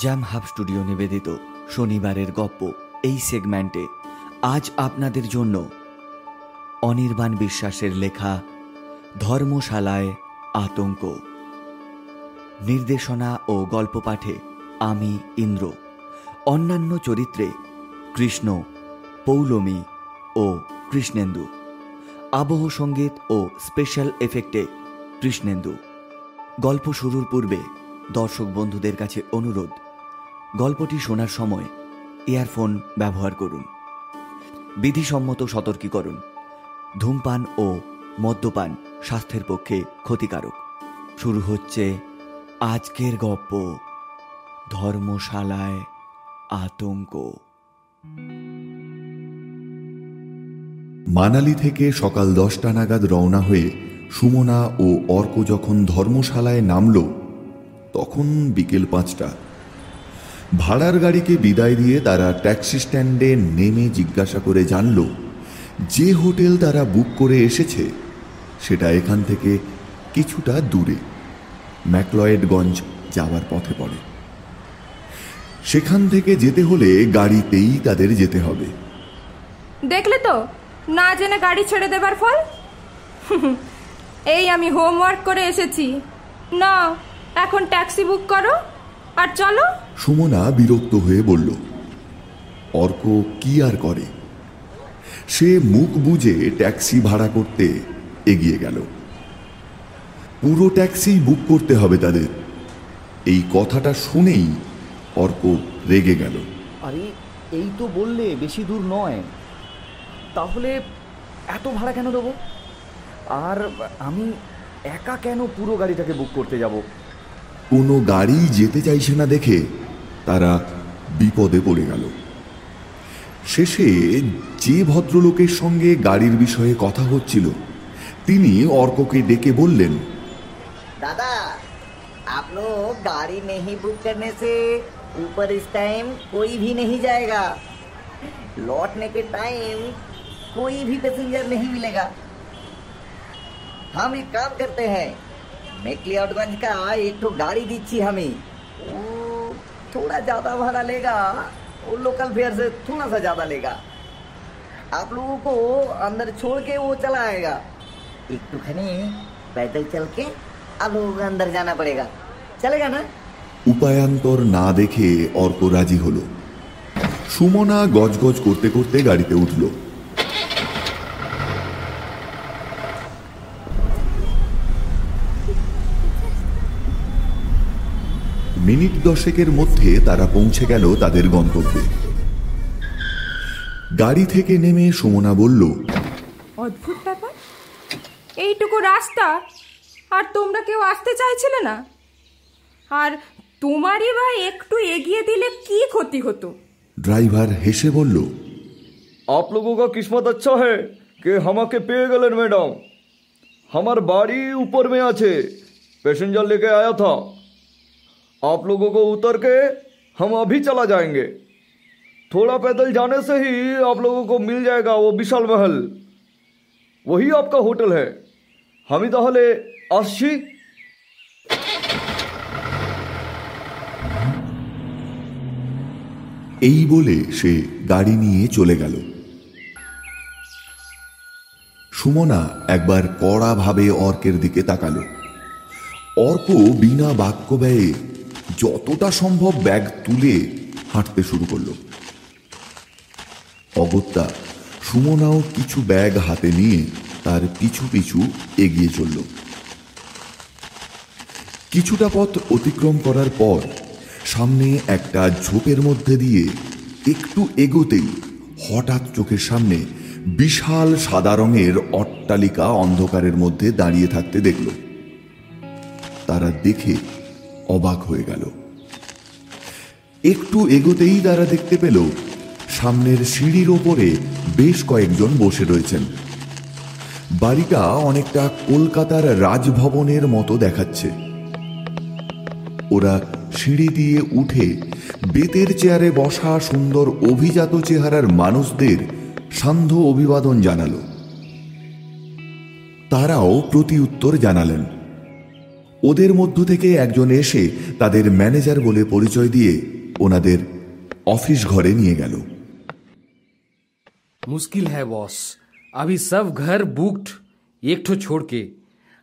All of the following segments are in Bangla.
জ্যাম হাব স্টুডিও নিবেদিত শনিবারের গপ্প এই সেগমেন্টে আজ আপনাদের জন্য অনির্বাণ বিশ্বাসের লেখা ধর্মশালায় আতঙ্ক। নির্দেশনা ও গল্প পাঠে আমি, ইন্দ্র। অন্যান্য চরিত্রে কৃষ্ণ, পৌলমী ও কৃষ্ণেন্দু। আবহ সংগীত ও স্পেশাল এফেক্টে কৃষ্ণেন্দু। গল্প শুরুর পূর্বে দর্শক বন্ধুদের কাছে অনুরোধ গল্পটি শোনার সময় ইয়ারফোন ব্যবহার করুন। বিধিসম্মত সতর্কীকরণ, ধূমপান ও মদ্যপান স্বাস্থ্যের পক্ষে ক্ষতিকারক। শুরু হচ্ছে আজকের গপ্প, ধর্মশালায় আতঙ্ক। মানালি থেকে সকাল দশটা নাগাদ রওনা হয়ে সুমনা ও অর্ক যখন ধর্মশালায় নামল, তখন বিকেল পাঁচটা। ভাড়ার গাড়িকে বিদায় দিয়ে তারা ট্যাক্সি স্ট্যান্ডে নেমে জিজ্ঞাসা করে জানল, যে হোটেল তারা বুক করে এসেছে, সেটা এখান থেকে কিছুটা দূরে, ম্যাকলয়েডগঞ্জ যাওয়ার পথে পড়ে। সেখান থেকে যেতে হলে গাড়িতেই তাদের যেতে হবে। দেখলে তো, না জেনে গাড়ি ছেড়ে দেবার ফল? এই আমি হোমওয়ার্ক করে এসেছি। না এখন ট্যাক্সি বুক করো, আর চলো। সুমনা বিরক্ত হয়ে বলল অর্ক কি আর করে? সে মুখ বুঝে ট্যাক্সি ভাড়া করতে এগিয়ে গেল। পুরো ট্যাক্সি বুক করতে হবে তাদের। এই কথাটা শুনেই অর্ক রেগে গেল। আরে এই তো বললে বেশি দূর নয়। তাহলে এত ভাড়া কেন দেবো? আর আমি একা কেন পুরো গাড়িটাকে বুক করতে যাব? কোনো গাড়ি যেতে চাইছে না দেখে তারা বিপদে পড়ে গেল শেষে যে ভদ্রলোকের সঙ্গে গাড়ির বিষয়ে কথা হচ্ছিল তিনি অর্ককে ডেকে বললেন दादा आप लोग गाड़ी नहीं बुक करने से ऊपर इस टाइम कोई भी नहीं जाएगा लौटने के टाइम कोई भी पैसेंजर नहीं मिलेगा हम एक काम करते हैं मेकलियाउटगंज का एक तो गाड़ी दीची हमें वो थोड़ा ज्यादा भाड़ा लेगा वो लोकल फेयर से थोड़ा सा ज्यादा लेगा आप लोगों को अंदर छोड़ के वो चला आएगा एक तो खने पैदल चल के आप लोगों को अंदर जाना पड़ेगा चलेगा ना উপায়ান্তর না দেখে অর্ক রাজি হলো সুমনা গজগজ করতে করতে গাড়িতে উঠল মিনিট দশেকের মধ্যে তারা পৌঁছে গেল তাদের গন্তব্যে গাড়ি থেকে নেমে সুমনা বলল অদ্ভুত ব্যাপার এইটুকু রাস্তা আর তোমরা কেউ আসতে চাইছিলে না আর তোমারই বা একটু এগিয়ে দিলে কি ক্ষতি হতো ড্রাইভার হেসে বলল आप लोगों का किस्मत अच्छा है कि আমাকে পেয়ে গেলেন ম্যাডাম हमार बाड़ी ऊपर में আছে पैसेंजर लेके आया था आप लोगों को उतर के हम अभी चला जाएंगे थोड़ा पैदल जाने से ही आप लोगों को मिल जाएगा वो विशाल महल वही आपका होटल है আমি তাহলে আসছি এই বলে সে গাড়ি নিয়ে চলে গেল সুমনা একবার কড়াভাবে অর্কের দিকে তাকালো অর্ক বিনা বাক্য ব্যয়ে যতটা সম্ভব ব্যাগ তুলে হাঁটতে শুরু করল। অগত্যা সুমনাও কিছু ব্যাগ হাতে নিয়ে তার পিছু পিছু এগিয়ে চলল। কিছুটা পথ অতিক্রম করার পর সামনে একটা ঝোপের মধ্যে দিয়ে একটু এগোতেই হঠাৎ চোখের সামনে বিশাল সাদা রঙের অট্টালিকা অন্ধকারের মধ্যে দাঁড়িয়ে থাকতে দেখল। তারা দেখে অবাক হয়ে গেল। একটু এগোতেই তারা দেখতে পেল, সামনের সিঁড়ির ওপরে বেশ কয়েকজন বসে রয়েছেন। বাড়িটা অনেকটা কলকাতার রাজভবনের মতো দেখাচ্ছে। ওরা সিঁড়ি দিয়ে উঠে বেতের চেয়ারে বসা সুন্দর অভিজাত চেহারার মানুষদের সান্ধ্য অভিবাদন জানালো। তারাও প্রতি উত্তর জানালেন। ওদের মধ্য থেকে একজন এসে তাদের ম্যানেজার বলে পরিচয় দিয়ে ওনাদের অফিস ঘরে নিয়ে গেল। মুশকিল হ্যাঁ বস। আবি সব ঘর বুকড একটু ছোড়কে।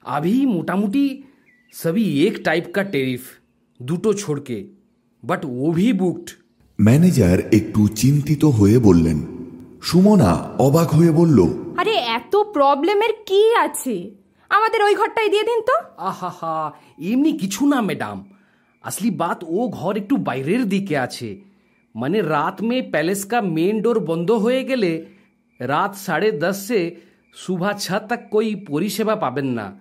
আভি আবি মোটামুটি সবই এক টাইপ কা টেরিফ দুটো ছোড়কে। বাট ও ভি বুকড ম্যানেজার একটু চিন্তিত হয়ে বললেন সুমনা অবাক হয়ে বলল আরে এত প্রবলেমের কি আছে? আমাদের ওই ঘরটাই দিয়ে দিন তো। আহা এমনি কিছু না ম্যাডাম। আসলি বাত ও ঘর একটু বাইরের দিকে আছে। মানে রাত মে প্যালেস কা মেন ডোর বন্ধ হয়ে গেলে রাত সাড়ে দশ সে সুভা ছ তক কই পরিষেবা পাবেন না।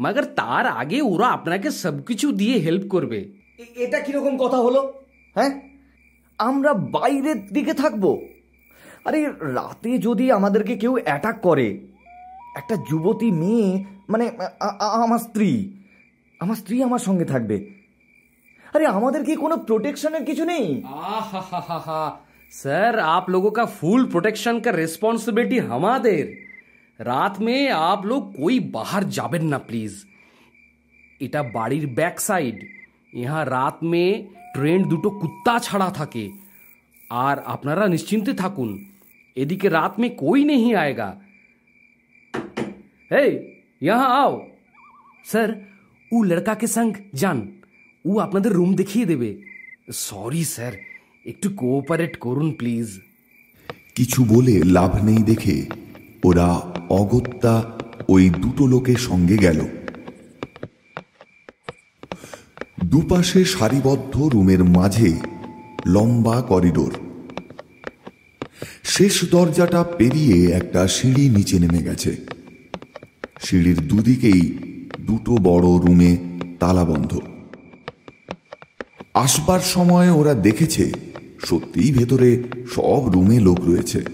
মগর তার আগে ওরা আপনাকে সব কিছু দিয়ে হেল্প করবে। এটা কীরকম কথা হলো? হ্যাঁ? আমরা বাইরের দিকে থাকব। আরে রাতে যদি আমাদেরকে কেউ অ্যাটাক করে একটা যুবতী মেয়ে মানে আ- আ- আমার স্ত্রী আমার স্ত্রী আমার সঙ্গে থাকবে আরে আমাদের কি কোনো প্রোটেকশনের কিছু নেই आहा सर आप लोगों का फुल प्रोटेक्शन का रिस्पॉन्सिबिलिटी हमारे রাত মে आप लोग कोई बाहर যাবেন না প্লিজ এটা বাড়ির ব্যাক সাইড ইহা রাত মে ট্রেন দুটো কুত্তা ছাড়া থাকে আর আপনারা নিশ্চিন্তে থাকুন এদিকে রাত মে कोई नहीं आएगा हे यहाँ आओ স্যার ও লড়কাকে সঙ্গ যান ও আপনাদের রুম দেখিয়ে দেবে সরি স্যার একটু কোঅপারেট করুন প্লিজ কিছু বলে লাভ নেই দেখে ওরা অগত্যা ওই দুটো লোকের সঙ্গে গেল দুপাশে সারিবদ্ধ রুমের মাঝে লম্বা করিডোর শেষ দরজাটা পেরিয়ে একটা সিঁড়ি নিচে নেমে গেছে সিঁড়ির দুদিকেই দুটো বড় রুমে তালাবন্ধ আসবার সময় ওরা দেখেছে সত্যিই ভেতরে সব রুমে লোক রয়েছে।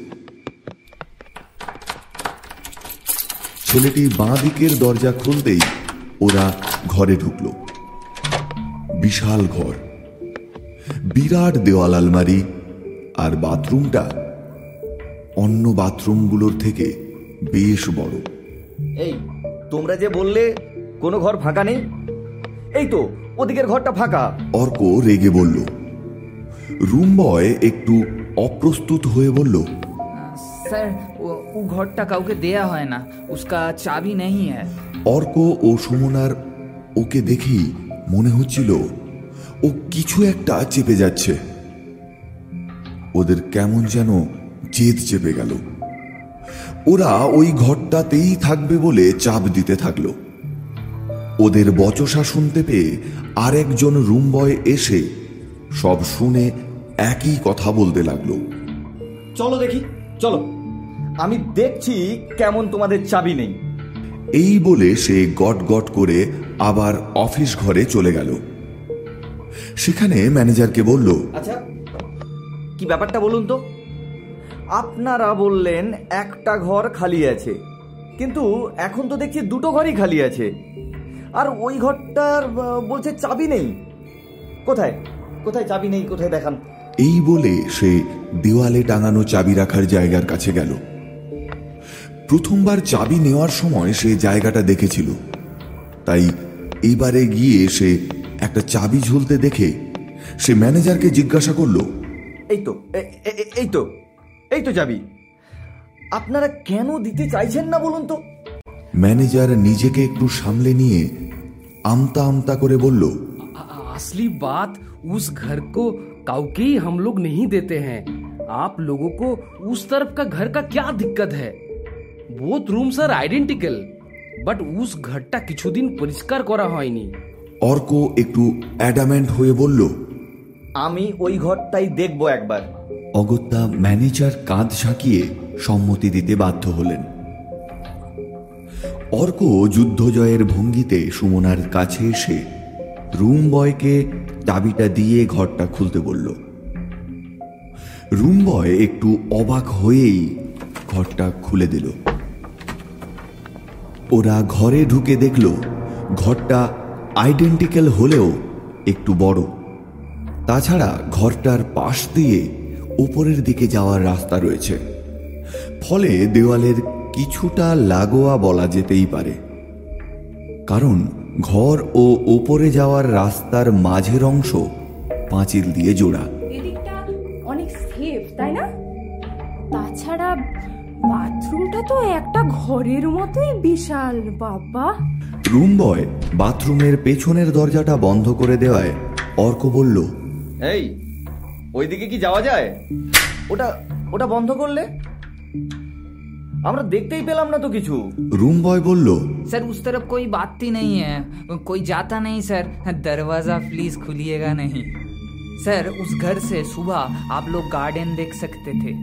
ছেলেটি বাঁ দিকের দরজা খুলতেই ওরা ঘরে ঢুকল। বিশাল ঘর। বিরাট দেওয়াল আলমারি আর বাথরুমটা অন্য বাথরুমগুলোর থেকে বেশ বড়। এই তোমরা যে বললে কোনো ঘর ফাঁকা নেই? এই তো ওদিকের ঘরটা ফাঁকা। অর্ক রেগে বলল রুম বয় একটু অপ্রস্তুত হয়ে বলল স্যার ও ঘরটা কাউকে দেয়া হয় না উসকা চাবি নেই হ্যায় অর্ক ও সুমনার ওকে দেখেই মনে হচ্ছিল ও কিছু একটা চেপে যাচ্ছে। ওদের কেমন যেন জেদ চেপে গেল। ওরা ওই ঘরটাতেই থাকবে বলে চাপ দিতে থাকল। ওদের বচসা শুনতে পেয়ে আরেকজন রুম বয় এসে সব শুনে একই কথা বলতে লাগল। চলো দেখি চলো। আমি দেখছি কেমন তোমাদের চাবি নেই। এই বলে সে গট গট করে আবার অফিস ঘরে চলে গেল। সেখানে ম্যানেজারকে বলল আচ্ছা কি ব্যাপারটা বলুন তো? আপনারা বললেন একটা ঘর খালি আছে। কিন্তু এখন তো দেখছি দুটো ঘরই খালি আছে। আর ওই ঘরটার বলছে চাবি নেই। কোথায়? কোথায় চাবি নেই? কোথায় দেখান। এই বলে সে দেওয়ালে টাঙানো চাবি রাখার জায়গার কাছে গেল। প্রথমবার চাবি নেওয়ার সময় সে জায়গাটা দেখেছিল। তাই এবারে গিয়ে সে একটা চাবি ঝুলতে দেখে সে ম্যানেজারকে জিজ্ঞাসা করল এই তো এই তো। এই তো চাবি আপনারা কেন দিতে চাইছেন না বলুন তো ম্যানেজার নিজেকে একটু সামলে নিয়ে আমতা আমতা করে বলল अ- असली बात उस घर को काउके ही हम लोग नहीं देते हैं आप लोगों को उस तरफ का घर का क्या दिक्कत है both rooms are identical but উস ঘরটা কিছুদিন পরিষ্কার করা হয়নি অর্ক একটু অ্যাডামেন্ট হয়ে বলল আমি ওই ঘরটাই দেখবো একবার অগত্যা ম্যানেজার কাঁধ ঝাঁকিয়ে সম্মতি দিতে বাধ্য হলেন। অর্ক যুদ্ধজয়ের ভঙ্গিতে সুমনার কাছে এসে রুম বয়কে চাবিটা দিয়ে ঘরটা খুলতে বলল। রুম বয় একটু অবাক হয়েই ঘরটা খুলে দিল। ওরা ঘরে ঢুকে দেখল ঘরটা আইডেন্টিক্যাল হলেও একটু বড়। তাছাড়া ঘরটার পাশ দিয়ে উপরের দিকে যাওয়ার রাস্তা রয়েছে। ফলে দেওয়ালের কিছুটা লাগোয়া বলা যেতেই পারে। কারণ ঘর ও ওপরে যাওয়ার রাস্তার মাঝের অংশ পাঁচিল দিয়ে জোড়া। অনেক সেফ তাই না? তাছাড়া বাথরুমটা তো একটা ঘরের মতোই বিশাল বাবা। রুম বয় বাথরুমের পেছনের দরজাটা বন্ধ করে দেওয়ায় অর্ক বলল এই ওইদিকে কি যাওয়া যায় ওটা ওটা বন্ধ করলে আমরা দেখতেই পেলাম না তো কিছু রুম বয় বলল सर उस तरफ कोई बात ही नहीं है कोई जाता नहीं सर दरवाजा प्लीज खुलिएगा नहीं सर उस घर से सुबह आप लोग गार्डन देख सकते थे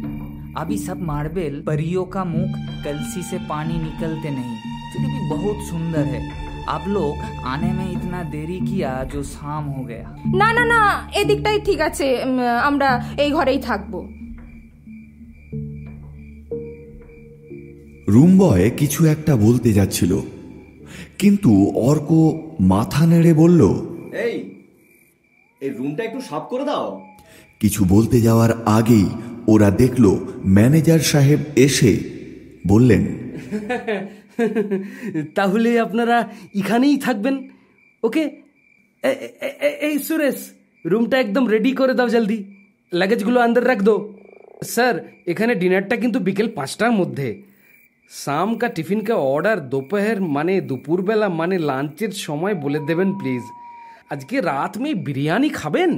अभी सब मार्बल परियों का मुख कलसी से पानी निकलते नहीं फिर भी बहुत सुंदर है आप लोग आने में इतना देरी किया जो शाम हो गया না না না এদিকটাই ঠিক আছে উম, আমরা এই ঘরেই থাকবো রুম বয় কিছু একটা বলতে যাচ্ছিল কিন্তু অর্ক মাথা নেড়ে বলল এই এই রুমটা একটু সাফ করে দাও কিছু বলতে যাওয়ার আগেই ওরা দেখল ম্যানেজার সাহেব এসে বললেন তাহলে আপনারা এখানেই থাকবেন ওকে এ- এ- এ- এই সুরেশ রুমটা একদম রেডি করে দাও জলদি লাগেজগুলো আন্দার রাখ দো স্যার এখানে ডিনারটা কিন্তু বিকেল পাঁচটার মধ্যে শাম কা টিফিন কা অর্ডার दोपहर মানে দুপুরবেলা মানে লাঞ্চের সময় বলে দেবেন প্লিজ আজকে রাত মে বিরিয়ানি খাবেন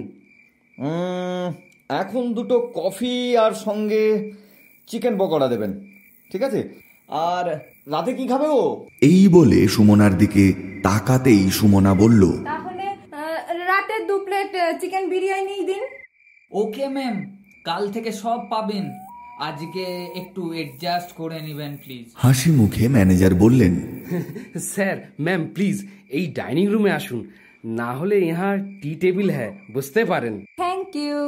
উম, এখন দুটো কফি আর সঙ্গে চিকেন পকোড়া দেবেন ঠিক আছে আর রাতে কি খাবে ও? এই বলে সুমনার দিকে তাকাতেই সুমনা বলল তাহলে রাতে দু প্লেট চিকেন বিরিয়ানি দিন। ওকে ম্যাম কাল থেকে সব পাবেন। আজকে একটু অ্যাডজাস্ট করে নেবেন প্লিজ হাসি মুখে ম্যানেজার বললেন স্যার ম্যাম প্লিজ এই ডাইনিং রুমে আসুন। না হলে ইহার টি টেবিল হ্যাঁ বুঝতে পারেন। থ্যাংক ইউ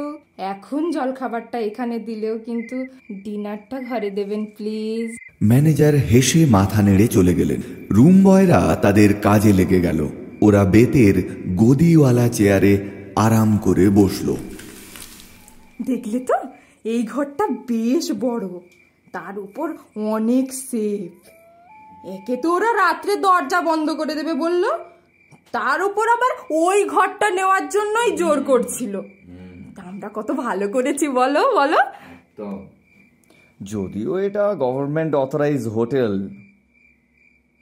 এখন জলখাবারটা এখানে দিলেও কিন্তু ডিনারটা ঘরে দেবেন প্লিজ ম্যানেজার হেসে মাথা নেড়ে চলে গেলেন। রুম বয়রা তাদের কাজে লেগে গেল। ওরা বেতের গদিওয়ালা চেয়ারে আরাম করে বসল। দেখলে তো? এই ঘরটা বেশ বড়। তার উপর অনেক সেফ। একে তো ওরা রাত্রে দরজা বন্ধ করে দেবে বলল। তার উপর আবার ওই ঘরটা নেওয়ার জন্যই জোর করছিল। তা আমরা কত ভালো করেছি বলো বলো। তো যদিও এটা গভর্নমেন্ট অথরাইজ হোটেল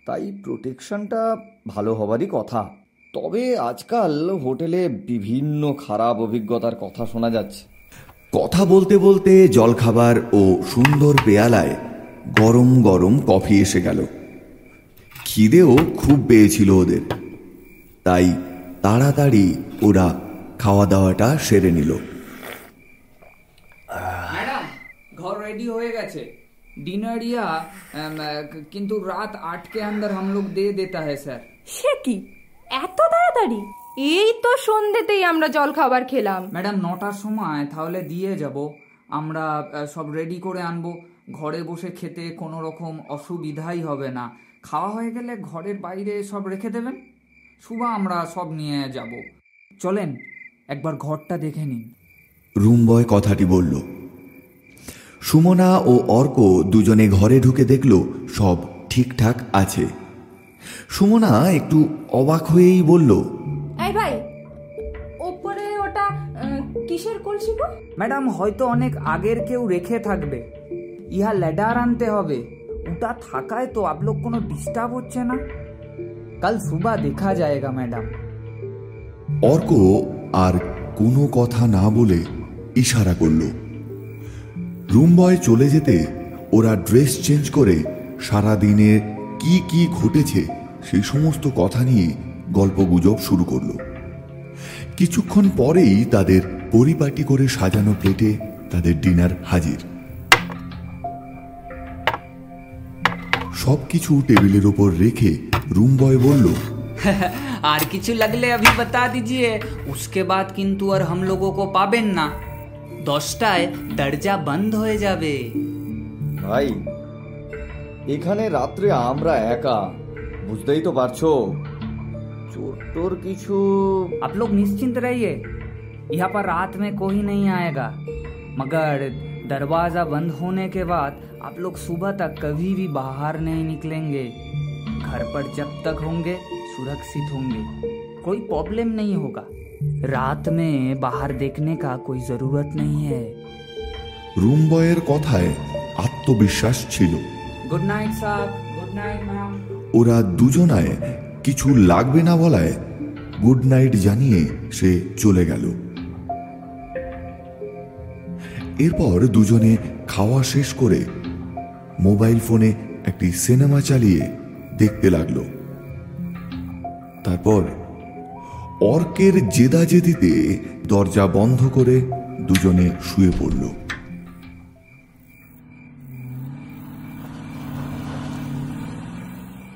তাই প্রোটেকশনটা ভালো হবারই কথা। তবে আজকাল হোটেলে বিভিন্ন খারাপ অভিজ্ঞতার কথা শোনা যাচ্ছে। কথা বলতে বলতে জলখাবার ও সুন্দর পেয়ালায় গরম গরম কফি এসে গেল। খিদেও খুব পেয়েছিল ওদের। তাই তাড়াতাড়ি ওরা খাওয়া দাওয়াটা সেরে নিল ম্যাডাম ঘর रेडी হয়ে গেছে डिनर या अम, किंतु रात आठ के अंदर हम लोग दे देता है सर সে কি এত তাড়াতাড়ি এই তো সন্ধ্যেতেই আমরা জল খাবার খেলাম ম্যাডাম নটার সময় তাহলে দিয়ে যাব আমরা আহ, সব রেডি করে আনবো ঘরে বসে খেতে কোনো রকম অসুবিধাই হবে না খাওয়া হয়ে গেলে ঘরের বাইরে সব রেখে দেবেন শুভ আমরা সব নিয়ে যাব চলেন একবার ঘরটা দেখে নিন রুম বয় কথাটি বলল সুমনা ও অর্ক দুজনে ঘরে ঢুকে দেখল সব ঠিকঠাক আছে। সুমনা একটু অবাক হয়েই বলল এই ভাই ওপরে ওটা কিসের কলসি গো? ম্যাডাম হয়তো অনেক আগের কেউ রেখে থাকবে। ইহা লেডার আনতে হবে। ওটা থাকায় তো আপ লোক কোনো ডিস্টার্ব হচ্ছে না। কাল সুবা দেখা যায়গা ম্যাডাম। অর্ক আর কোনো কথা না বলে ইশারা করল। রুম বয় চলে যেতে ওরা ড্রেস চেঞ্জ করে সারাদিনে কি কি ঘটেছে সেই সমস্ত কথা নিয়ে গল্প গুজব শুরু করল। কিছুক্ষণ পরেই তাদের পরিপাটি করে সাজানো প্লেটে তাদের ডিনার হাজির। সব কিছু টেবিলের ওপর রেখে রুম বয় বলল, আর কিছু লাগলে আমি বাতা দিজিয়ে, উসকে বাদ কিন্তু আর হাম লোগো কো পাবেন না। দশটায় দরজা বন্ধ হয়ে যাবে ভাই এখানে রাত্রে আমরা একা বুঝতেই তো পারছো চোর টোর কিছু आप लोग निश्चिंत रहिए यहाँ पर रात में कोई नहीं आएगा मगर दरवाजा बंद होने के बाद आप लोग सुबह तक कभी भी बाहर नहीं निकलेंगे घर पर जब तक होंगे सुरक्षित होंगे कोई प्रॉब्लम नहीं होगा रात में बाहर देखने का कोई जरूरत नहीं है রুম বয়ের কথায় আত্মবিশ্বাস ছিল गुड नाइट साहब गुड नाइट मैम ওরা দুজনায় কিছু লাগবে না বলায় গুড নাইট জানিয়ে সে চলে গেল এরপর দুজনে খাওয়া শেষ করে মোবাইল ফোনে একটি সিনেমা চালিয়ে দেখতে লাগলো তারপর অর্কের জেদাজেদিতে দরজা বন্ধ করে দুজনে শুয়ে পড়ল।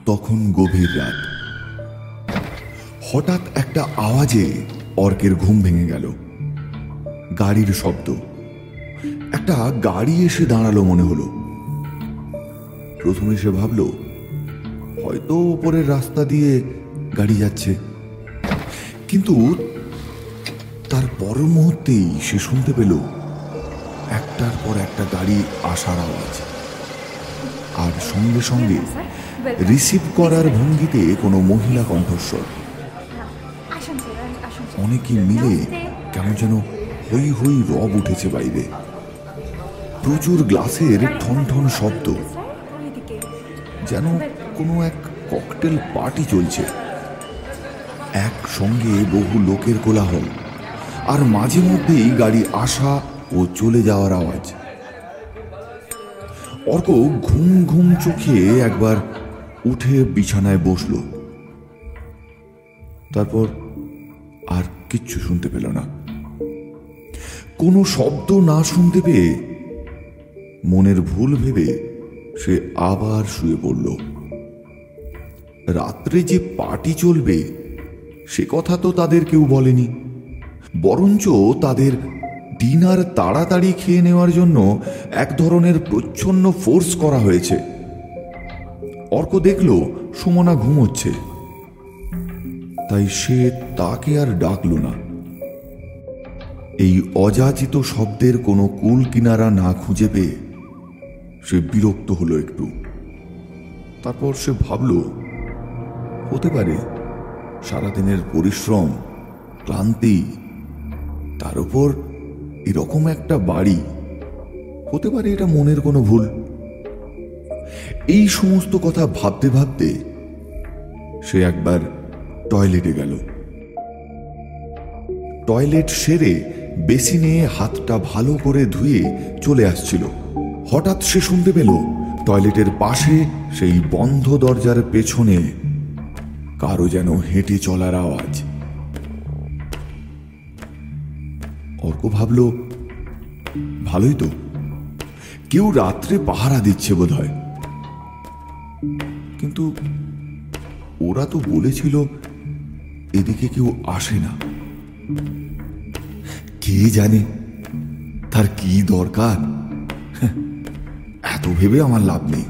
তখন গভীর রাত। হঠাৎ একটা আওয়াজে অর্কের ঘুম ভেঙে গেল। গাড়ির শব্দ। একটা গাড়ি এসে দাঁড়াল মনে হলো। প্রথমে সে ভাবল, হয়তো ওপরের রাস্তা দিয়ে গাড়ি যাচ্ছে। কিন্তু তার পর মুহূর্তেই সে শুনতে পেল একটার পর একটা গাড়ি আসার আওয়াজ আর সঙ্গে সঙ্গে রিসিভ করার ভঙ্গিতে কোনো মহিলা কণ্ঠস্বর। অনেকে মিলে কেমন যেন হই হই রব উঠেছে বাইরে। প্রচুর গ্লাসের ঠন ঠন শব্দ। যেন কোনো এক ককটেল পার্টি চলছে। একসঙ্গে বহু লোকের কোলাহল। আর মাঝে মধ্যেই গাড়ি আসা ও চলে যাওয়ার আওয়াজ। অর্ক ঘুম ঘুম চোখে একবার উঠে বিছানায় বসল। তারপর আর কিচ্ছু শুনতে পেল না। কোনো শব্দ না শুনতে পেয়ে মনের ভুল ভেবে সে আবার শুয়ে পড়ল। রাত্রে যে পার্টি চলবে সে কথা তো তাদের কেউ বলেনি। বরঞ্চ তাদের ডিনার তাড়াতাড়ি খেয়ে নেওয়ার জন্য এক ধরনের প্রচ্ছন্ন ফোর্স করা হয়েছে। অর্ক দেখল সুমনা ঘুমোচ্ছে। তাই সে তাকে আর ডাকল না। এই অযাচিত শব্দের কোনো কুল কিনারা না খুঁজে পেয়ে সে বিরক্ত হলো একটু। তারপর সে ভাবল, হতে পারে সারাদিনের পরিশ্রম, ক্লান্তি, তার উপর এরকম একটা বাড়ি, হতে পারে এটা মনের কোনো ভুল। এই সমস্ত কথা ভাবতে ভাবতে সে একবার টয়লেটে গেল। টয়লেট সেরে বেসিনে হাতটা ভালো করে ধুয়ে চলে আসছিল। হঠাৎ সে শুনতে পেল টয়লেটের পাশে সেই বন্ধ দরজার পেছনে কারও যেন হেঁটে চলার আওয়াজ। অর্ক ভাবল ভালোই তো। কেউ রাত্রে পাহারা দিচ্ছে বোধ হয় কিন্তু ওরা তো বলেছিল এদিকে কেউ আসে না। কে জানে তার কি দরকার? হ্যাঁ, এত ভেবে আমার লাভ নেই।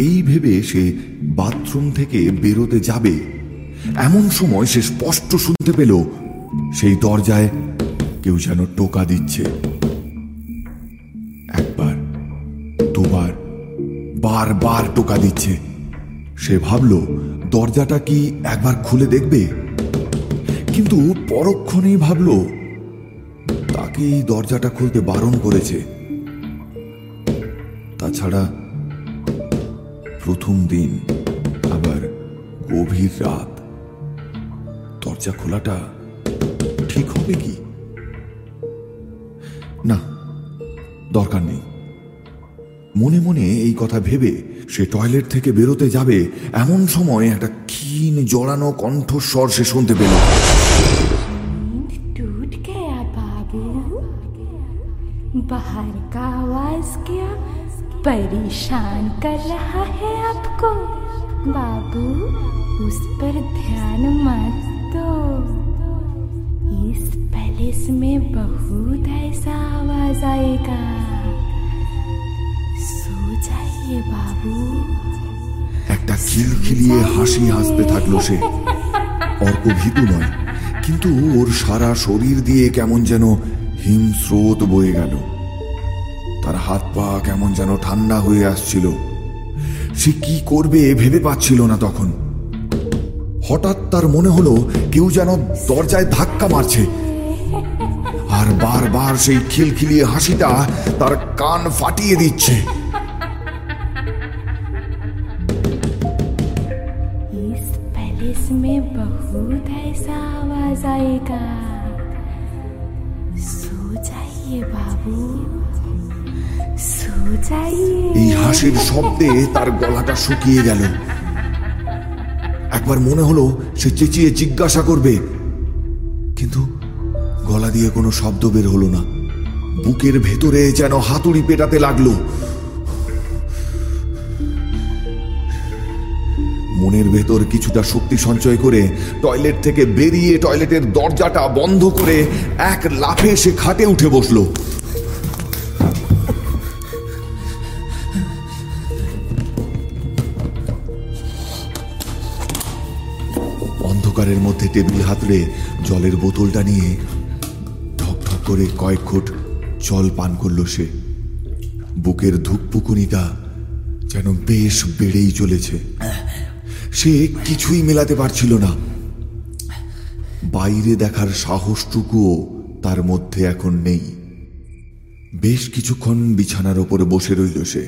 এই ভেবে সে বাথরুম থেকে বেরোতে যাবে। এমন সময় সে স্পষ্ট শুনতে পেল, সেই দরজায় কেউ যেন টোকা দিচ্ছে। একবার, দুবার, বারবার টোকা দিচ্ছে। সে ভাবল, দরজাটা কি একবার খুলে দেখবে? কিন্তু পরক্ষণেই ভাবল তাকে এই দরজাটা খুলতে বারণ করেছে। তাছাড়া প্রথম দিন, আবার গভীর রাত। দরজা খোলাটা ঠিক হবে কি? না, দরকার নেই। মনে মনে এই কথা ভেবে সে টয়লেট থেকে বেরোতে যাবে, এমন সময় একটা ক্ষীণ জড়ানো কণ্ঠস্বর সে শুনতে পেল। परेशान कर रहा है आपको बाबू उस पर ध्यान मत दो इस पैलेस में बहुत ऐसा आवाज आएगा सो जाइए बाबू একটা খিলখিলিয়ে হাসি হাসতে থাকলো সে অর্ক ভীতু নয় কিন্তু ওর সারা শরীর দিয়ে কেমন যেন হিমস্রোত বয়ে গেল তার হাত পা কেমন যেন ঠান্ডা হয়ে আসছিল সে কি করবে ভেবে পাচ্ছিল না তখন হঠাৎ তার মনে হলো কেউ যেন দরজায় ধাক্কা মারছে আর বারবার সেই খিলখিলিয়ে হাসিটা তার কান ফাটিয়ে দিচ্ছে इस पैलेस में बहुत ऐसा आवाज आएगा सो जाइए बाबू सो जाइए এই হাসির শব্দে তার গলাটা শুকিয়ে গেল। একবার মনে হলো সে চেঁচিয়ে জিজ্ঞাসা করবে, কিন্তু গলা দিয়ে কোনো শব্দ বের হলো না। বুকের ভেতরে যেন হাতুড়ি পেটাতে লাগল। মনের ভেতর কিছুটা শক্তি সঞ্চয় করে টয়লেট থেকে বেরিয়ে টয়লেটের দরজাটা বন্ধ করে এক লাফে সে খাটে উঠে বসল। অন্ধকারের মধ্যে টেবিল হাতড়ে জলের বোতলটা নিয়ে ঠক ঠক করে কয়েক ঘুট জল পান করল সে। বুকের ধুকপুকুনিটা যেন বেশ বেড়েই চলেছে। সে কিছুই মেলাতে পারছিল না। বাইরে দেখার সাহসটুকুও তার মধ্যে এখন নেই। বেশ কিছুক্ষণ বিছানার ওপরে বসে রইল সে।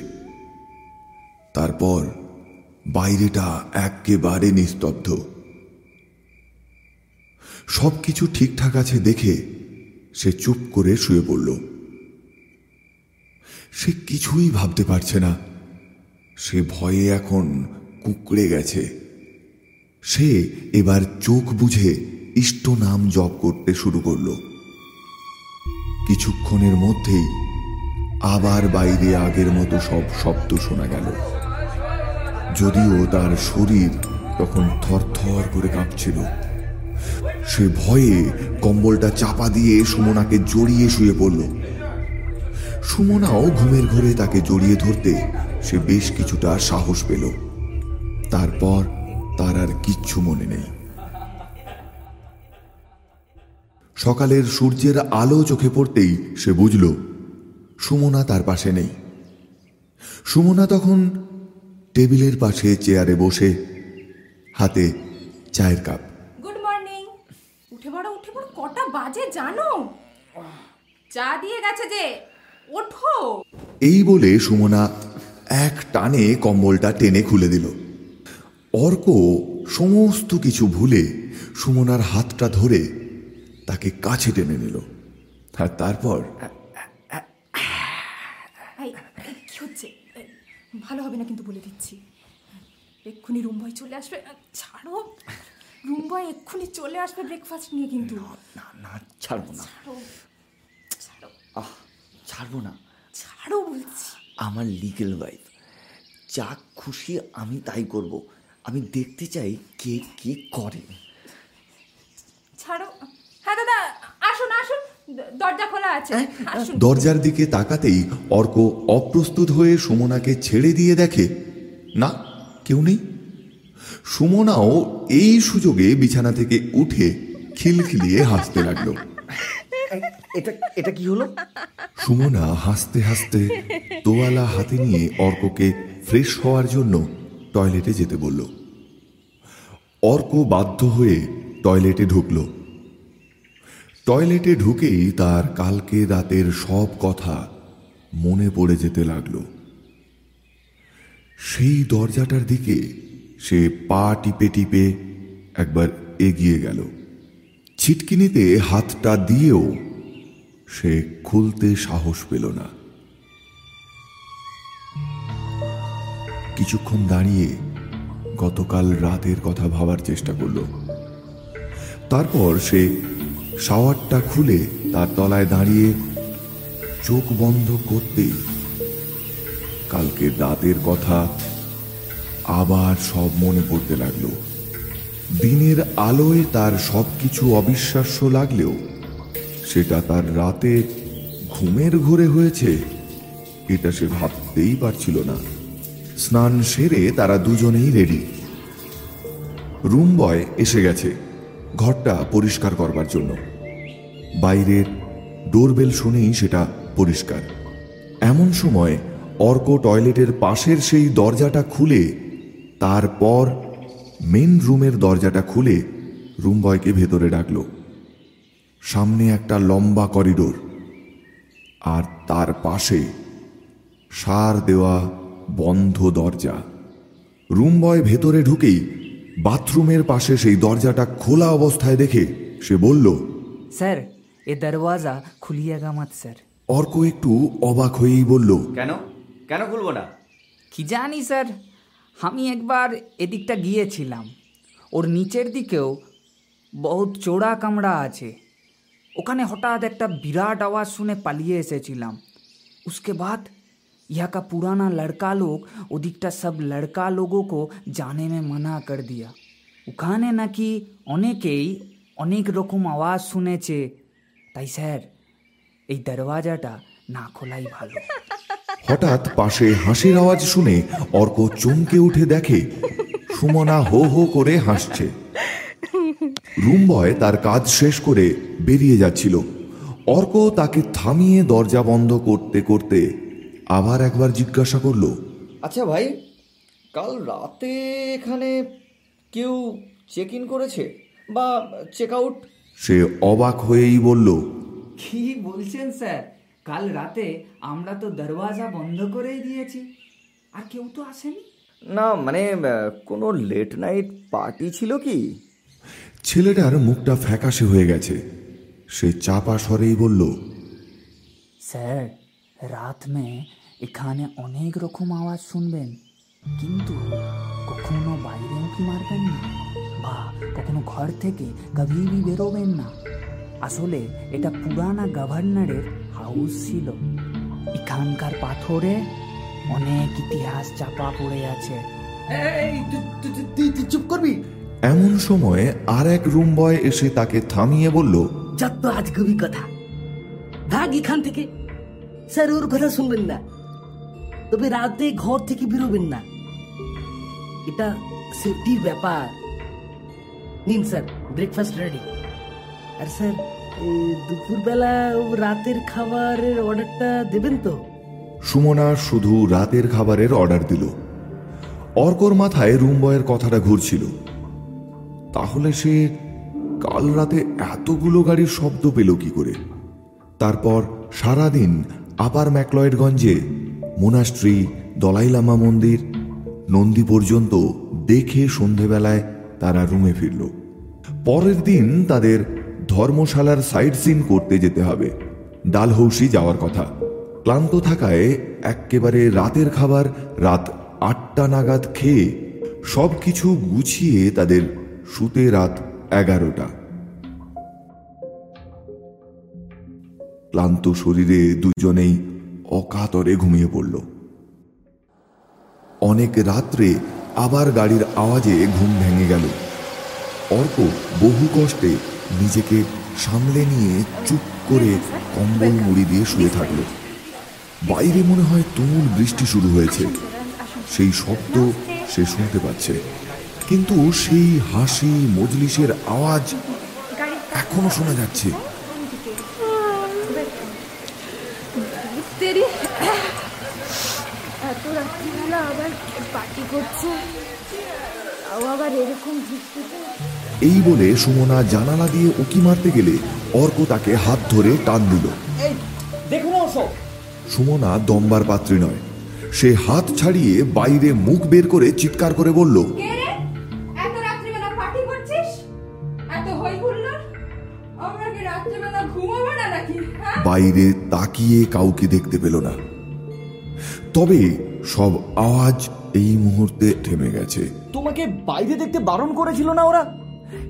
তারপর বাইরেটা একেবারে নিস্তব্ধ। সবকিছু ঠিকঠাক আছে দেখে সে চুপ করে শুয়ে পড়ল। সে কিছুই ভাবতে পারছে না। সে ভয়ে এখন কুকড়ে গেছে। সে এবার চোখ বুঝে ইষ্ট নাম জপ করতে শুরু করল। কিছুক্ষণের মধ্যেই আবার বাইরে আগের মতো সব শব্দ শোনা গেল। যদিও তার শরীর তখন থরথর করে কাঁপছিল। সে ভয়ে কম্বলটা চাপা দিয়ে সুমনাকে জড়িয়ে শুয়ে পড়ল। সুমনাও ঘুমের ঘরে তাকে জড়িয়ে ধরতে সে বেশ কিছুটা সাহস পেল। তারপর তার আর কিচ্ছু মনে নেই। সকালের সূর্যের আলো চোখে পড়তেই সে বুঝল, সুমনা তার পাশে নেই। সুমনা তখন টেবিলের পাশে চেয়ারে বসে হাতে চায়ের কাপ গুড মর্নিং উঠে পড়ো উঠে পড়ো কটা বাজে জানো? চা দিয়ে গেছে যে ওঠো। এই বলে সুমনা এক টানে কম্বলটা টেনে খুলে দিল। অর্ক সমস্ত কিছু ভুলে সুমনার হাতটা ধরে তাকে কাছে টেনে নিল। আর তারপর কি হচ্ছে? ভালো হবে না কিন্তু বলে দিচ্ছি। এক্ষুনি রুমবয় চলে আসবে। আহ, ছাড়ো রুমবয় এক্ষুনি চলে আসবে ব্রেকফাস্ট নিয়ে কিন্তু। না না ছাড়বো না। ছাড়ো আহ ছাড়বো না। ছাড়ো বলছি। আমার লিগেল ওয়াইফ যা খুশি আমি তাই করব। আমি দেখতে চাই কে কে করে। ছাড়ো। হ্যাঁ দাদা আসুন আসুন। দরজা খোলা আছে। আসুন। দরজার দিকে তাকাতেই অর্ক অপ্রস্তুত হয়ে সুমনাকে ছেড়ে দিয়ে দেখে না কেউ নেই? সুমনাও এই সুযোগে বিছানা থেকে উঠে খিলখিলিয়ে হাসতে লাগল। এটা এটা কি হলো? সুমনা হাসতে হাসতে তোয়ালা হাতে নিয়ে অর্ককে ফ্রেশ হওয়ার জন্য টয়লেটে যেতে বলল। অর্ক বাধ্য হয়ে টয়লেটে ঢুকল। টয়লেটে ঢুকেই তার কালকে রাতের সব কথা মনে পড়ে যেতে লাগল। সেই দরজাটার দিকে সে পা টিপে টিপে একবার এগিয়ে গেল। ছিটকিনিতে হাতটা দিয়েও সে খুলতে সাহস পেল না। কিছুক্ষণ দাঁড়িয়ে গতকাল রাতের কথা ভাবার চেষ্টা করল। তারপর সে শাওয়ারটা খুলে তার তলায় দাঁড়িয়ে চোখ বন্ধ করতেই কালকে দাঁতের কথা আবার সব মনে পড়তে লাগল। দিনের আলোয় তার সবকিছু অবিশ্বাস্য লাগলেও সেটা তার রাতে ঘুমের ঘোরে হয়েছে, এটা সে ভাবতেই পারছিল না। স্নান সেরে তারা দুজনেই রেডি রুম বয় এসে গেছে, ঘরটা পরিষ্কার করবার জন্য। বাইরের ডোরবেল শুনেই সেটা পরিষ্কার। এমন সময় অর্ক টয়লেটের পাশের সেই দরজাটা খুলে তারপর মেন রুমের দরজাটা খুলে রুম বয়কে ভেতরে ডাকল। সামনে একটা লম্বা করিডোর আর তার পাশে সার দেওয়া বন্ধ দরজা। রুম বয় ভেতরে ঢুকেই বাথরুমের পাশে সেই দরজাটা খোলা অবস্থায় দেখে সে বলল স্যার এ দরওয়াজা খুলিয়া গামাত স্যার। অর্ক একটু অবাক হয়েই বলল কেন? কেন খুলবো না? কি জানি স্যার। আমি একবার এদিকটা গিয়েছিলাম ওর নিচের দিকেও বহুত চোরা কামড়া আছে ওখানে হঠাৎ একটা বিরাট আওয়াজ শুনে পালিয়ে এসেছিলাম उसके बाद यहाँ का पुराना लड़का लोग ওদিকটা সব লড়কা লোগো কো জানে মে মানা কর দিয়া ওখানে নাকি অনেকেই অনেক রকম আওয়াজ শুনেছে তাই স্যার এই দরওয়াজাটা না খোলাই ভালো হঠাৎ পাশে হাসির আওয়াজ শুনে অর্ক চমকে উঠে দেখে সুমনা হো হো করে হাসছে। রুম বয় তার কাজ শেষ করে বেরিয়ে যাচ্ছিল। অর্ক তাকে থামিয়ে দরজা বন্ধ করতে করতে আবার একবার জিজ্ঞাসা করল আচ্ছা ভাই কাল রাতে এখানে কেউ চেক ইন করেছে বা চেক আউট সে অবাক হয়েই বলল কি বলছেন স্যার? কাল রাতে আমরা তো দরওয়াজা বন্ধ করেই দিয়েছি। আর কেউ তো আসেনি? না মানে কোনো লেট নাইট পার্টি ছিল কি? ছেলেটার মুখটা ফ্যাকাশে হয়ে গেছে। সে চাপা স্বরেই বলল স্যার রাত মে এখানে অনেক রকম আওয়াজ শুনবেন কিন্তু কখনো বাইরে উঁকি মারবেন না? বা কখনো ঘর থেকে কবিবি বেরোবেন না? আসলে এটা পুরানা গভর্নরের হাউস ছিল। এখানকার পাথরে অনেক ইতিহাস চাপা পড়ে আছে। চুপ করবি? এমন সময় আর এক রুম বয় এসে তাকে থামিয়ে বলল যত আজগবি কথা। ভাগ এখান থেকে। স্যার ওর কথা শুনবেন না। তবে রাতে ঘর থেকে বেরোবেন না। এটা সেফটির ব্যাপার। নিন স্যার ব্রেকফাস্ট রেডি আর স্যার দুপুরবেলা রাতের খাবারের অর্ডারটা দেবেন তো? সুমনা শুধু রাতের খাবারের অর্ডার দিল। অর্কর মাথায় রুম বয়ের কথাটা ঘুরছিল। তাহলে সে কাল রাতে এতগুলো গাড়ির শব্দ পেল কি করে? তারপর সারাদিন আপার ম্যাকলয়েডগঞ্জে মোনাস্ট্রি দলাইলামা মন্দির, নন্দী পর্যন্ত দেখে সন্ধেবেলায় তারা রুমে ফিরল। পরের দিন তাদের ধর্মশালার সাইড সিন করতে যেতে হবে। ডালহৌসি যাওয়ার কথা। ক্লান্ত থাকায় এক্কেবারে রাতের খাবার রাত আটটা নাগাদ খেয়ে সব কিছু গুছিয়ে তাদের শুতে রাত এগারোটা। ক্লান্ত শরীরে দুজনেই অকাতরে ঘুমিয়ে পড়ল। অনেক রাত্রে আবার গাড়ির আওয়াজে ঘুম ভেঙে গেল। অর্ক বহু কষ্টে নিজেকে সামলে নিয়ে চুপ করে কম্বল মুড়ি দিয়ে শুয়ে থাকল। বাইরে মনে হয় তুমুল বৃষ্টি শুরু হয়েছে। সেই শব্দ সে শুনতে পাচ্ছে। কিন্তু সেই হাসি, মজলিসের আওয়াজ এখনও শোনা যাচ্ছে। আবার পার্টি আবার এরকম এই বলে সুমনা জানালা দিয়ে উকি মারতে গেলে অর্ক তাকে হাত ধরে টান দিল। সুমনা দম্বার পাত্রী নয়। সে হাত ছাড়িয়ে বাইরে মুখ বের করে চিৎকার করে বলল কে রে? এত রাত্রিবেলা পার্টি করছিস? এত হই হুল্লোড় আমরা কি রাত্রিবেলা ঘুমাবো না নাকি হ্যাঁ? বাইরে তাকিয়ে কাউকে দেখতে পেল না। তবে সব আওয়াজ এই মুহূর্তে থেমে গেছে। তোমাকে বাইরে দেখতে বারণ করেছিল না ওরা?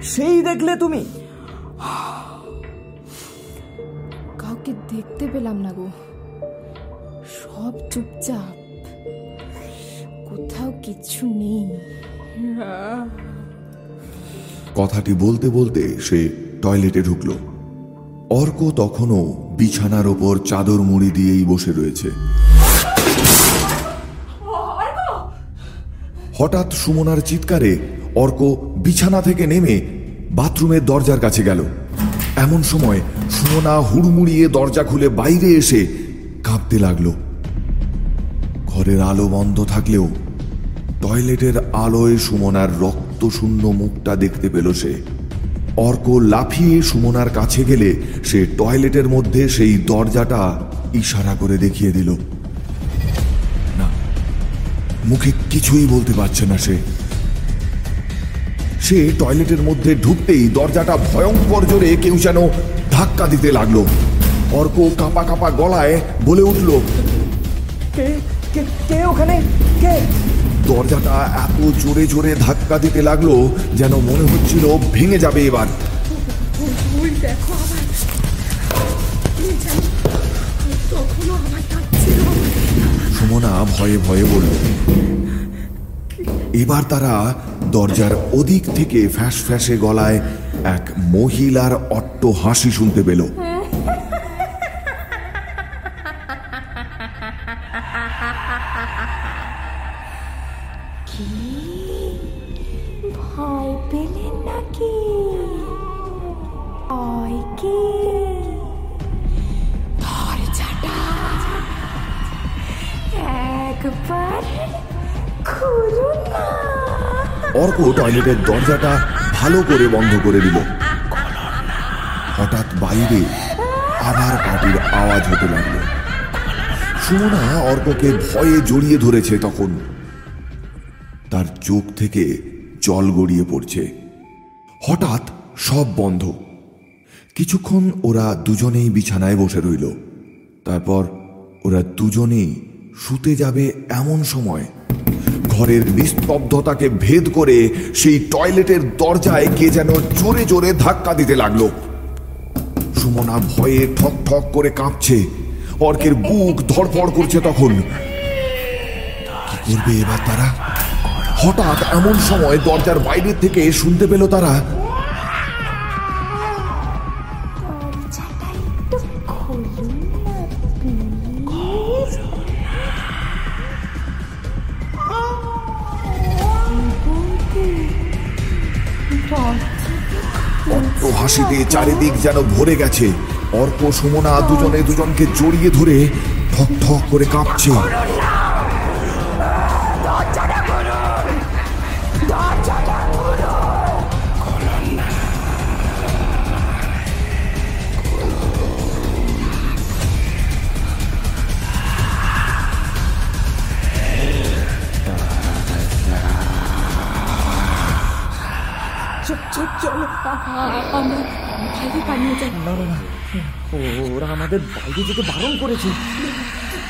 সেই দেখলে তুমি। কাউকে দেখতে পেলাম না গো। সব চুপচাপ। কোথাও কিছু নেই। কথাটি বলতে বলতে সে টয়লেটে ঢুকল। অর্ক তখনও বিছানার ওপর চাদর মুড়ি দিয়েই বসে রয়েছে। হঠাৎ সুমনার চিৎকারে অর্ক বিছানা থেকে নেমে বাথরুমের দরজার কাছে গেল। এমন সময় সুমনা হুড়মুড়িয়ে দরজা খুলে বাইরে এসে কাঁপতে লাগল। ঘরের আলো বন্ধ থাকলেও টয়লেটের আলোয় সুমনার রক্তশূন্য মুখটা দেখতে পেল সে। অর্ক লাফিয়ে সুমনার কাছে গেলে সে টয়লেটের মধ্যে সেই দরজাটা ইশারা করে দেখিয়ে দিল। না, মুখে কিছুই বলতে পারছে না সে। সে টয়লেটের মধ্যে ঢুকতেই দরজাটা ভয়ঙ্কর জোরে কেউ যেন ধাক্কা দিতে লাগল। অর্ক কাঁপা কাঁপা গলায় বলে উঠল কে ওখানে? দরজাটা এত জোরে জোরে ধাক্কা দিতে লাগল যেন মনে হচ্ছিল ভেঙে যাবে এবার। সুমনা ভয়ে ভয়ে বলল এবার তারা দরজার ওদিক থেকে ফ্যাস ফ্যাঁসে গলায় এক মহিলার অট্ট হাসি শুনতে পেল। টয়লেটের দরজাটা ভালো করে বন্ধ করে দিল। হঠাৎ বাইরে আবার পাটির আওয়াজ হতে লাগল। সুমনা অর্ককে ভয়ে জড়িয়ে ধরেছে তখন। তার চোখ থেকে জল গড়িয়ে পড়ছে। হঠাৎ সব বন্ধ। কিছুক্ষণ ওরা দুজনেই বিছানায় বসে রইল। তারপর ওরা দুজনেই শুতে যাবে এমন সময় ঘরের নিস্তব্ধতাকে ভেদ করে সেই টয়লেটের দরজায় কে যেন জোরে জোরে ধাক্কা দিতে লাগল। সুমনা ভয়ে ঠক ঠক করে কাঁপছে। অর্কের বুক ধরপড় করছে তখন। করবে এবার তারা? হঠাৎ এমন সময় দরজার বাইরের থেকে শুনতে পেল তারা চারিদিক যেন ভরে গেছে। অর্ক সুমনা দুজনে দুজনকে জড়িয়ে ধরে ঠক ঠক করে কাঁপছে। ওরা আমাদের বাইরে যেতে বারণ করেছে।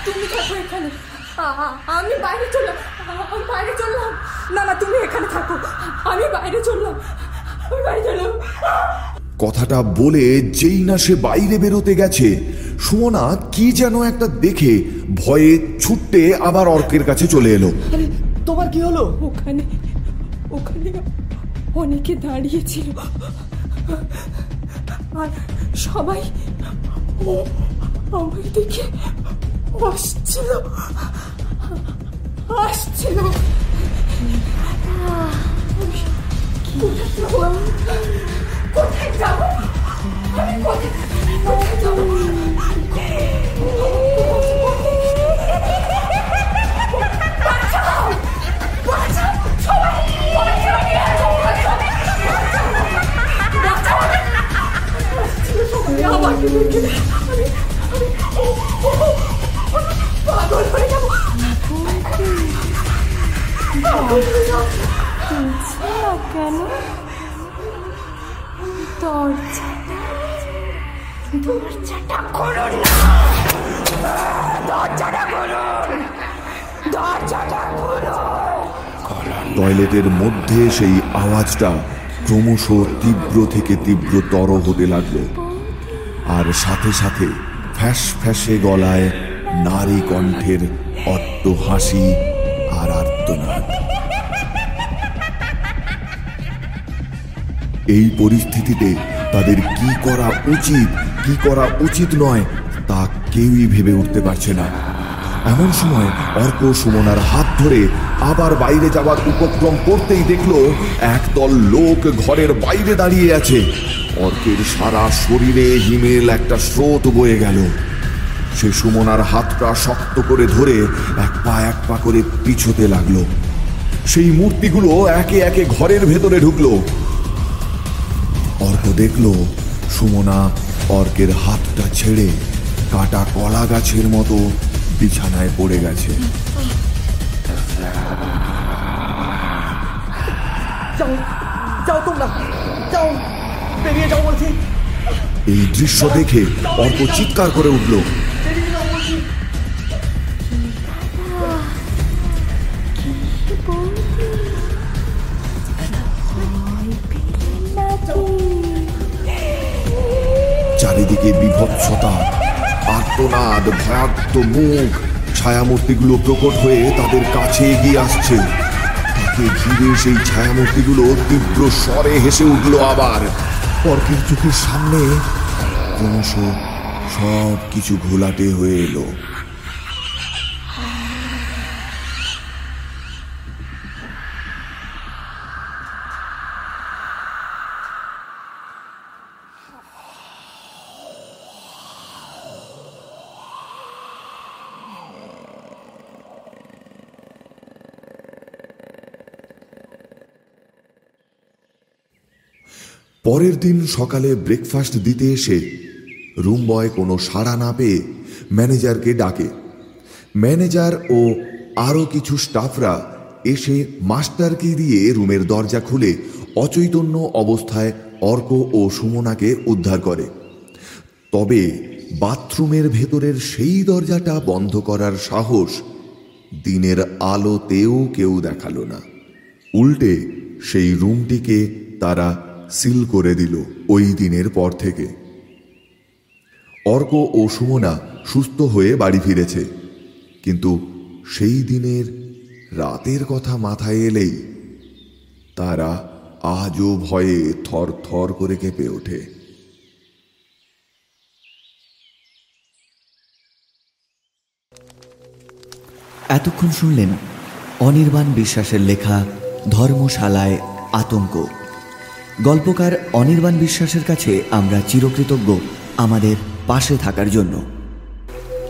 তুমি থাকো এখানে। আমি বাইরে চললাম। আমি বাইরে চললাম। না না তুমি এখানে থাকো। আমি বাইরে চললাম। আমি বাইরে চললাম। কথাটা বলে যেই না সে বাইরে বেরোতে গেছে সুমনা কি যেন একটা দেখে ভয়ে ছুটতে আবার অর্কের কাছে চলে এলো। আরে তোমার কি হলো? ওখানে ওখানে অনেকে দাঁড়িয়েছিল। আর সবাই আমার দিকে আসছিল। আসছিল। কোথায় যাব? আমি কোথায় যাব? বাঁচাও! বাঁচাও! আমাকে দেখে আমি আমি ও, ও, ও, পাগল হয়ে যাব। কেন? দরজাটা দরজাটা খুলুন না। দরজাটা খুলুন। দরজাটা খুলুন। টয়লেটের মধ্যে সেই আওয়াজটা ক্রমশ তীব্র থেকে তীব্রতর হতে লাগল। আর সাথে সাথে ফ্যাস ফ্যাসে গলায় নারী কণ্ঠের অট্ট হাসি আর আর্তনাদ। এই পরিস্থিতিতে তাদের কি করা উচিত, কি করা উচিত নয়, তা কেউই ভেবে উঠতে পারছে না। এমন সময় অর্ক সুমনার হাত ধরে আবার বাইরে যাওয়ার উপক্রম করতেই দেখল, একদল লোক ঘরের বাইরে দাঁড়িয়ে আছে। অর্কের সারা শরীরে হিমেল একটা স্রোত বয়ে গেল। সে সুমনার হাতটা শক্ত করে ধরে এক পা এক পা করে পিছোতে লাগল। সেই মূর্তিগুলো একে একে ঘরের ভেতরে ঢুকলো। অর্ক দেখল সুমনা অর্কের হাতটা ছেড়ে কাটা কলা গাছের মতো বিছানায় পড়ে গেছে। যাও যাও তোমরা, যাও। বেরিয়ে যাও বলছি। এই দৃশ্য দেখে অর্ক চিৎকার করে উঠল। চারিদিকে বিভৎসতা আর্তনাদ ভয়াক্ত মুখ ছায়ামূর্তিগুলো প্রকট হয়ে তাদের কাছে এগিয়ে আসছে। তাকে ঘিরে সেই ছায়ামূর্তিগুলো তীব্র স্বরে হেসে উঠল আবার। অর্কের চোখের সামনে ক্রমশ সব কিছু ঘোলাটে হয়ে এলো। পরের দিন সকালে ব্রেকফাস্ট দিতে এসে রুম বয় কোনো সাড়া না পেয়ে ম্যানেজারকে ডাকে। ম্যানেজার ও আরও কিছু স্টাফরা এসে মাস্টারকে দিয়ে রুমের দরজা খুলে অচৈতন্য অবস্থায় অর্ক ও সুমনাকে উদ্ধার করে। তবে বাথরুমের ভেতরের সেই দরজাটা বন্ধ করার সাহস দিনের আলোতেও কেউ দেখাল না। উল্টে সেই রুমটিকে তারা সিল করে দিল ওই দিনের পর থেকে। অর্ক ও সুমনা সুস্থ হয়ে বাড়ি ফিরেছে। কিন্তু সেই দিনের রাতের কথা মাথায় এলেই তারা আজও ভয়ে থর থর করে কেঁপে ওঠে। এতক্ষণ শুনলেন অনির্বাণ বিশ্বাসের লেখা ধর্মশালায় আতঙ্ক। গল্পকার অনির্বাণ বিশ্বাসের কাছে আমরা চিরকৃতজ্ঞ আমাদের পাশে থাকার জন্য।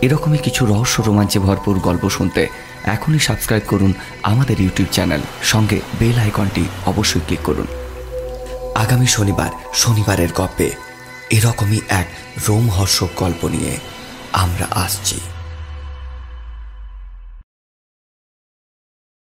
এরকমই কিছু রহস্য রোমাঞ্চে ভরপুর গল্প শুনতে এখনই সাবস্ক্রাইব করুন আমাদের ইউটিউব চ্যানেল। সঙ্গে বেল আইকনটি অবশ্যই ক্লিক করুন। আগামী শনিবার, শনিবারের গল্পে এরকমই এক রোমহর্ষক গল্প নিয়ে আমরা আসছি।